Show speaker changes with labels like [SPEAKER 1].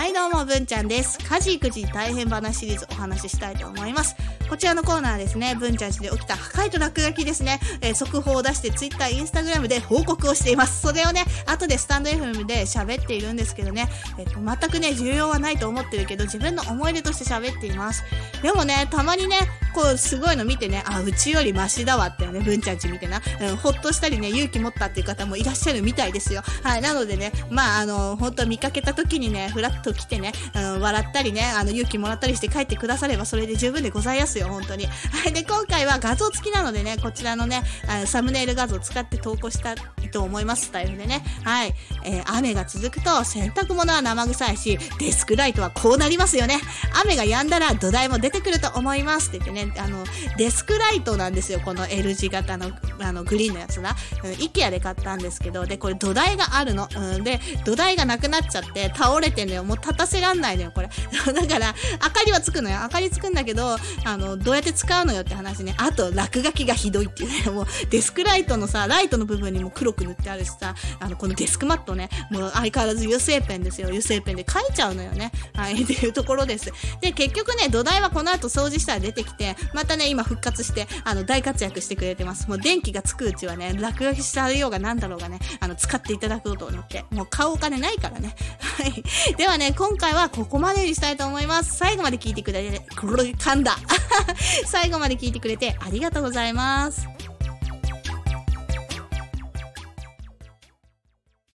[SPEAKER 1] はいどうも、文ちゃんです。家事育児大変話シリーズお話ししたいと思います。こちらのコーナーですね、文ちゃんちで起きた破壊と落書きですね、えー速報を出して Twitter、Instagram で報告をしています。それをね、後でスタンド FM で喋っているんですけどね、えっ、と、全くね、重要はないと思ってるけど、自分の思い出として喋っています。でもね、たまにね、こう、すごいの見てね、あ、うちよりマシだわってね、文ちゃんち見てな、うん、ほっとしたりね、勇気持ったっていう方もいらっしゃるみたいですよ。はい、なのでね、まあ、あの、本当見かけた時にね、ふらっと来てね、うん、笑ったりね、あの、勇気もらったりして帰ってくださればそれで十分でございますよ、本当に。はい、で、今回は画像付きなのでね、こちらのね、あのサムネイル画像を使って投稿したと思います、スタイルでね。はい、えー雨が続くと洗濯物は生臭いし、デスクライトはこうなりますよね。雨が止んだら土台も出てくると思いますって言ってね、あの、デスクライトなんですよ、この L 字型の、あの、グリーンのやつな。うん、IKEA で買ったんですけど、で、これ土台があるの。うん、で、土台がなくなっちゃって倒れてんのよ。もう立たせらんないのよ、これ。だから、明かりはつくのよ。明かりつくんだけど、あの、どうやって使うのよって話ね。あと、落書きがひどいっていうね。もう、デスクライトのさ、ライトの部分にも黒く塗ってあるしさ、あの、このデスクマットね、もう相変わらず油性ペンですよ。油性ペンで書いちゃうのよね。はい、っていうところです。で、結局ね、土台はこの後掃除したら出てきて、またね、今復活して、あの、大活躍してくれてます。もう電気がつくうちはね、落書きされようがなんだろうがね、あの、使っていただこうと思って、もう買うお金ないからね。はい。ではね、今回はここまでにしたいと思います。最後まで聞いてくれて、これ噛んだ。最後まで聞いてくれてありがとうございます。